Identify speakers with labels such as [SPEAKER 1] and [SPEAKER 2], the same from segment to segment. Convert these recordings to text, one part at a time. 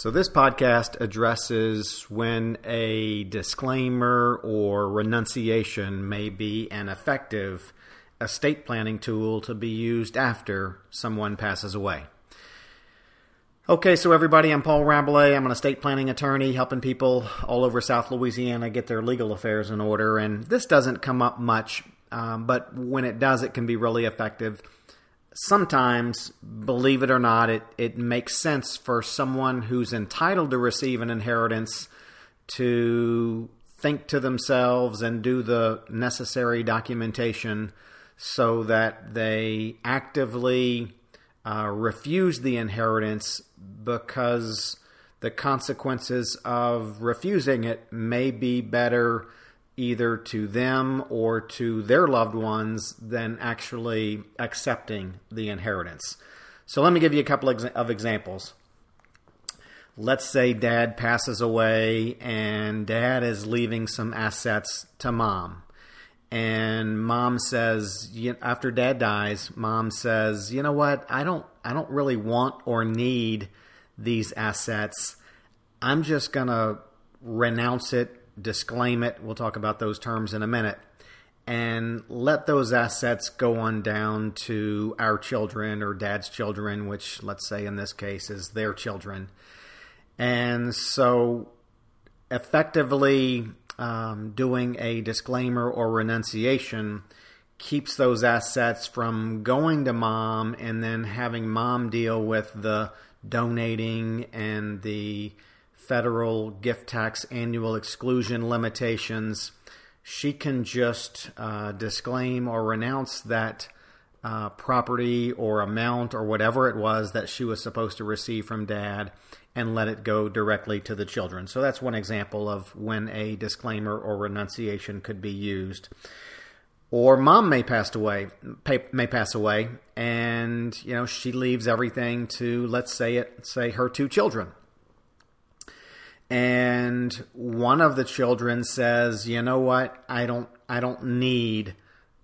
[SPEAKER 1] So, this podcast addresses when a disclaimer or renunciation may be an effective estate planning tool to be used after someone passes away. Okay, so everybody, I'm Paul Rabalais. I'm an estate planning attorney helping people all over South Louisiana get their legal affairs in order. And this doesn't come up much, um, but when it does, it can be really effective sometimes, believe it or not, it, it makes sense for someone who's entitled to receive an inheritance to think to themselves and do the necessary documentation so that they actively uh, refuse the inheritance because the consequences of refusing it may be better either to them or to their loved ones than actually accepting the inheritance. So let me give you a couple of examples. Let's say dad passes away and dad is leaving some assets to mom. And mom says after dad dies, mom says, "You know what? I don't I don't really want or need these assets. I'm just going to renounce it disclaim it. We'll talk about those terms in a minute. And let those assets go on down to our children or dad's children, which let's say in this case is their children. And so effectively um, doing a disclaimer or renunciation keeps those assets from going to mom and then having mom deal with the donating and the federal gift tax annual exclusion limitations, she can just uh, disclaim or renounce that uh, property or amount or whatever it was that she was supposed to receive from dad and let it go directly to the children. So that's one example of when a disclaimer or renunciation could be used. Or mom may pass away, may pass away, and you know she leaves everything to let's say it say her two children and one of the children says, "You know what? I don't I don't need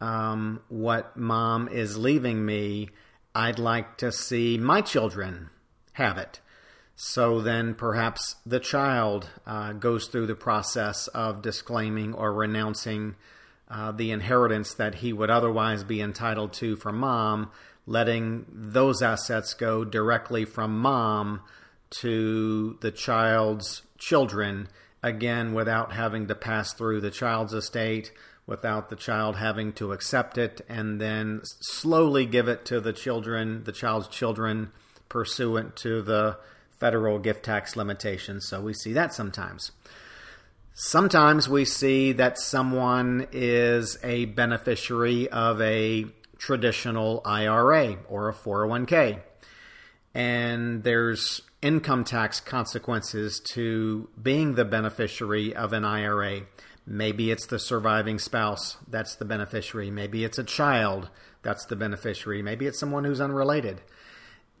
[SPEAKER 1] um, what mom is leaving me. I'd like to see my children have it." So then perhaps the child uh, goes through the process of disclaiming or renouncing uh, the inheritance that he would otherwise be entitled to from mom, letting those assets go directly from mom to the child's children, again, without having to pass through the child's estate, without the child having to accept it, and then slowly give it to the children, the child's children, pursuant to the federal gift tax limitations. So we see that sometimes. Sometimes we see that someone is a beneficiary of a traditional IRA or a 401k. And there's income tax consequences to being the beneficiary of an IRA. Maybe it's the surviving spouse that's the beneficiary. Maybe it's a child that's the beneficiary. Maybe it's someone who's unrelated.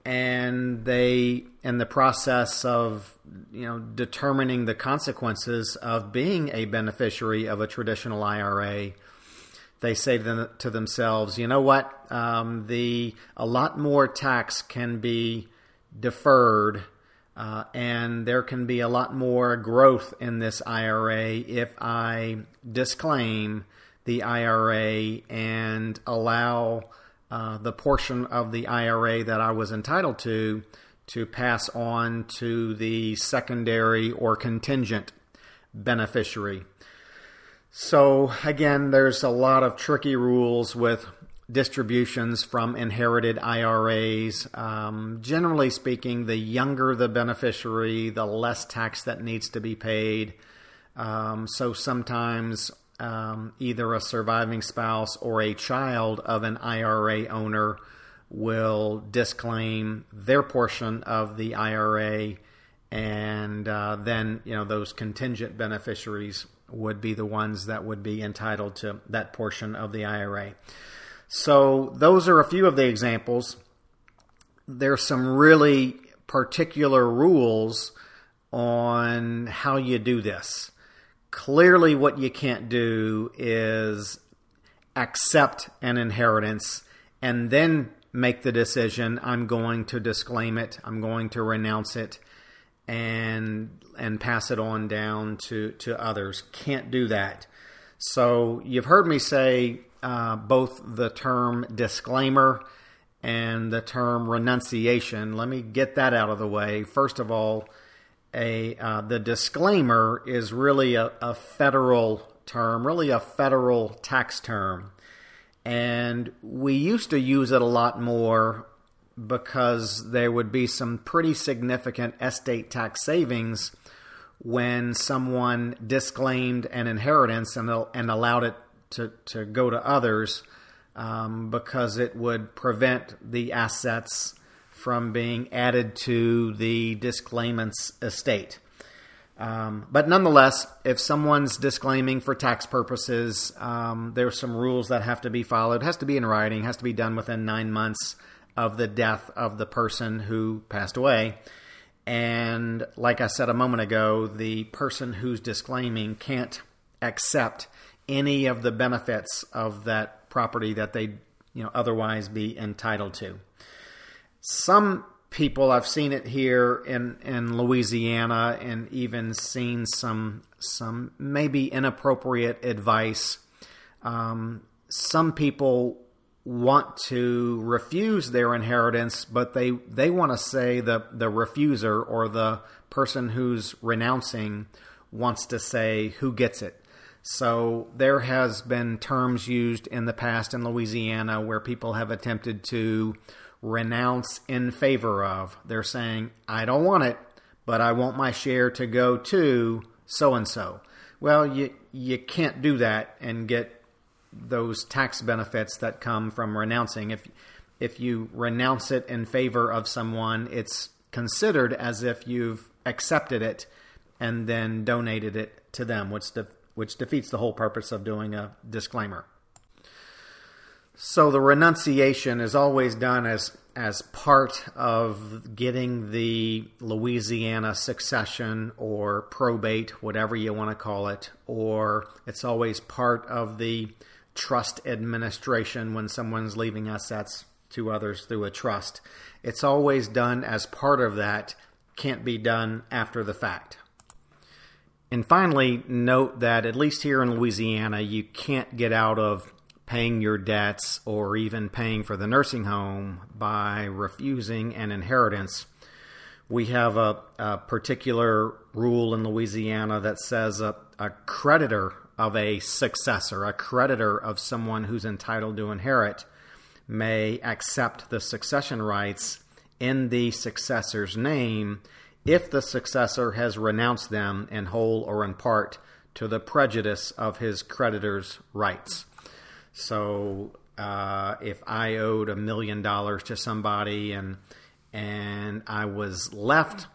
[SPEAKER 1] And they, in the process of you know determining the consequences of being a beneficiary of a traditional IRA, they say to, them, to themselves, you know what, um, the a lot more tax can be deferred uh, and there can be a lot more growth in this IRA if I disclaim the IRA and allow uh, the portion of the IRA that I was entitled to to pass on to the secondary or contingent beneficiary. So, again, there's a lot of tricky rules with distributions from inherited IRAs. Um, generally speaking, the younger the beneficiary, the less tax that needs to be paid. Um, so sometimes um, either a surviving spouse or a child of an IRA owner will disclaim their portion of the IRA and uh, then you know those contingent beneficiaries would be the ones that would be entitled to that portion of the IRA. So those are a few of the examples. There's some really particular rules on how you do this. Clearly, what you can't do is accept an inheritance and then make the decision I'm going to disclaim it, I'm going to renounce it and and pass it on down to to others. Can't do that. So you've heard me say uh, both the term disclaimer and the term renunciation. Let me get that out of the way. First of all, a uh, the disclaimer is really a, a federal term, really a federal tax term, and we used to use it a lot more because there would be some pretty significant estate tax savings when someone disclaimed an inheritance and, and allowed it to, to go to others um, because it would prevent the assets from being added to the disclaimant's estate. Um, but nonetheless, if someone's disclaiming for tax purposes, um, there's some rules that have to be followed. It has to be in writing, has to be done within nine months of the death of the person who passed away. And like I said a moment ago, the person who's disclaiming can't accept any of the benefits of that property that they you know otherwise be entitled to. Some people I've seen it here in in Louisiana and even seen some some maybe inappropriate advice. Um, some people want to refuse their inheritance, but they they want to say the the refuser or the person who's renouncing wants to say who gets it. So there has been terms used in the past in Louisiana where people have attempted to renounce in favor of. They're saying, I don't want it, but I want my share to go to so and so. Well, you you can't do that and get those tax benefits that come from renouncing. If if you renounce it in favor of someone, it's considered as if you've accepted it and then donated it to them, which de- which defeats the whole purpose of doing a disclaimer. So the renunciation is always done as as part of getting the Louisiana succession or probate, whatever you want to call it, or it's always part of the trust administration when someone's leaving assets to others through a trust. It's always done as part of that, can't be done after the fact. And finally, note that at least here in Louisiana, you can't get out of paying your debts or even paying for the nursing home by refusing an inheritance. We have a, a particular rule in Louisiana that says a, a creditor of a successor, a creditor of someone who's entitled to inherit, may accept the succession rights in the successor's name if the successor has renounced them in whole or in part to the prejudice of his creditor's rights. So, uh, if I owed a million dollars to somebody and and I was left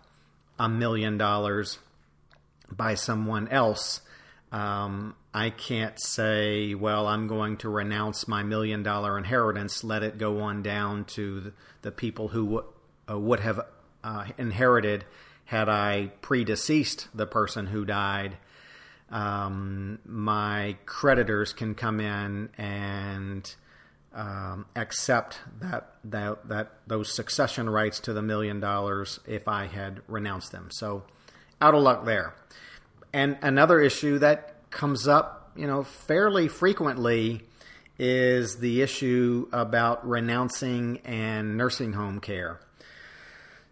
[SPEAKER 1] a million dollars by someone else, um, I can't say, well, I'm going to renounce my million dollar inheritance, let it go on down to the, people who w- uh, would have uh, inherited had I predeceased the person who died. Um, my creditors can come in and um, accept that, that that those succession rights to the million dollars if I had renounced them. So out of luck there. And another issue that comes up, you know, fairly frequently is the issue about renouncing and nursing home care.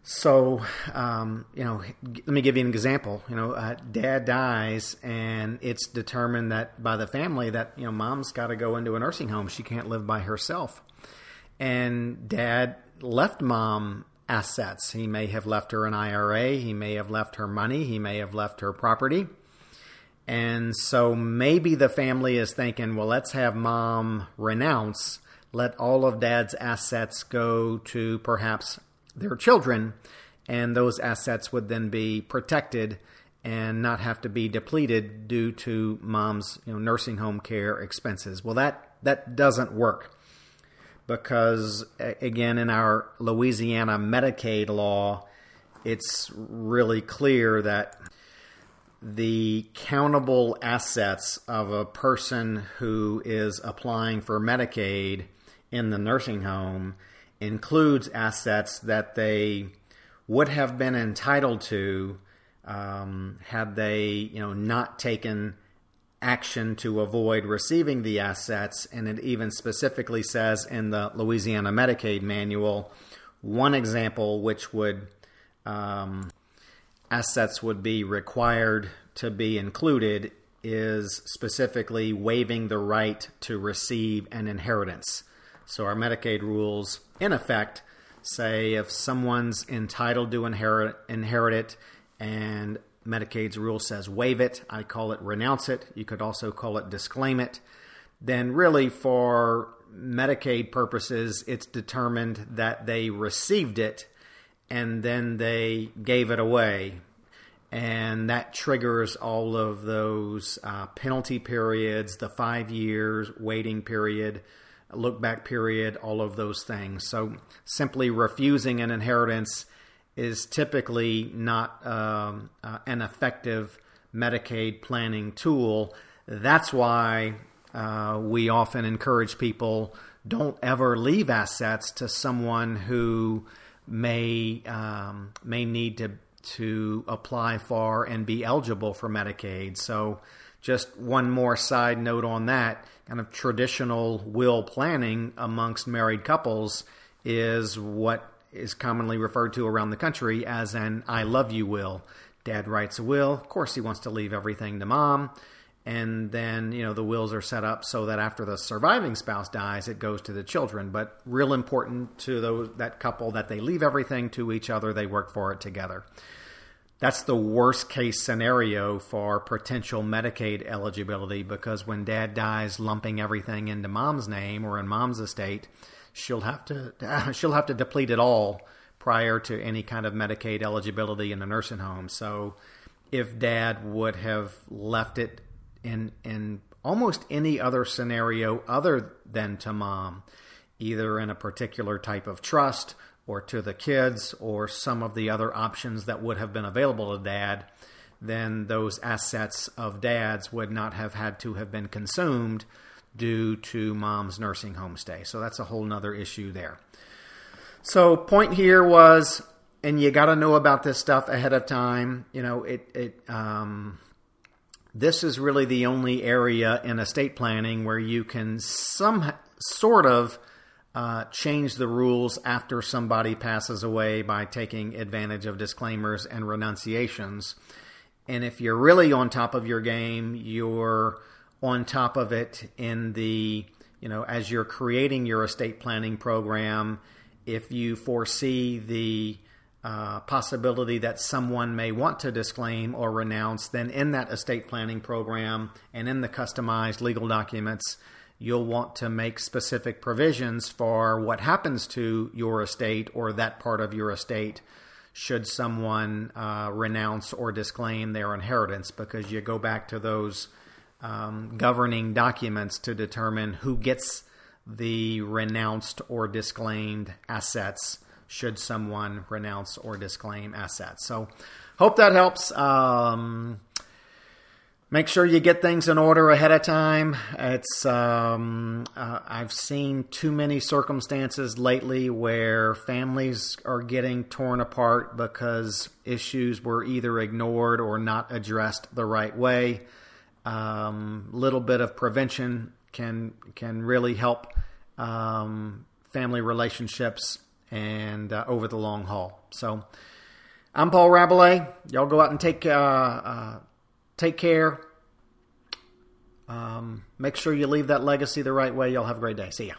[SPEAKER 1] So, um, you know, let me give you an example. You know, uh, dad dies, and it's determined that by the family that you know mom's got to go into a nursing home. She can't live by herself, and dad left mom assets. He may have left her an IRA, he may have left her money, he may have left her property. And so maybe the family is thinking, well, let's have mom renounce, let all of dad's assets go to perhaps their children, and those assets would then be protected and not have to be depleted due to mom's you know, nursing home care expenses. Well, that that doesn't work because again, in our Louisiana Medicaid law, it's really clear that the countable assets of a person who is applying for Medicaid in the nursing home includes assets that they would have been entitled to um, had they, you know, not taken action to avoid receiving the assets. And it even specifically says in the Louisiana Medicaid manual one example which would um, assets would be required to be included is specifically waiving the right to receive an inheritance. So our Medicaid rules, in effect, say if someone's entitled to inherit inherit it and Medicaid's rule says waive it, I call it renounce it. You could also call it disclaim it. Then really for Medicaid purposes, it's determined that they received it and then they gave it away. And that triggers all of those uh, penalty periods, the five years waiting period, look back period, all of those things. So simply refusing an inheritance is typically not um, uh, an effective Medicaid planning tool. That's why uh, we often encourage people don't ever leave assets to someone who may um, may need to to apply for and be eligible for Medicaid. So, just one more side note on that kind of traditional will planning amongst married couples is what is commonly referred to around the country as an I love you will. Dad writes a will. Of course, he wants to leave everything to mom. And then, you know, the wills are set up so that after the surviving spouse dies, it goes to the children. But real important to those that couple that they leave everything to each other, they work for it together. That's the worst case scenario for potential Medicaid eligibility because when dad dies lumping everything into mom's name or in mom's estate, she'll have to she'll have to deplete it all prior to any kind of Medicaid eligibility in the nursing home. So if dad would have left it in in almost any other scenario other than to mom, either in a particular type of trust or to the kids or some of the other options that would have been available to dad, then those assets of dad's would not have had to have been consumed due to mom's nursing home stay. So that's a whole nother issue there. So point here was, and you got to know about this stuff ahead of time. You know, it it um, this is really the only area in estate planning where you can some sort of uh, change the rules after somebody passes away by taking advantage of disclaimers and renunciations. And if you're really on top of your game, you're on top of it in the, you know, as you're creating your estate planning program, if you foresee the uh, possibility that someone may want to disclaim or renounce, then in that estate planning program and in the customized legal documents, you'll want to make specific provisions for what happens to your estate or that part of your estate should someone uh, renounce or disclaim their inheritance because you go back to those um, governing documents to determine who gets the renounced or disclaimed assets should someone renounce or disclaim assets. So, hope that helps. Um, make sure you get things in order ahead of time. It's um, uh, I've seen too many circumstances lately where families are getting torn apart because issues were either ignored or not addressed the right way um, little bit of prevention can can really help um, family relationships and uh, over the long haul. So, I'm Paul Rabalais. Y'all go out and take uh, uh, take care. Um, make sure you leave that legacy the right way. Y'all have a great day. See ya.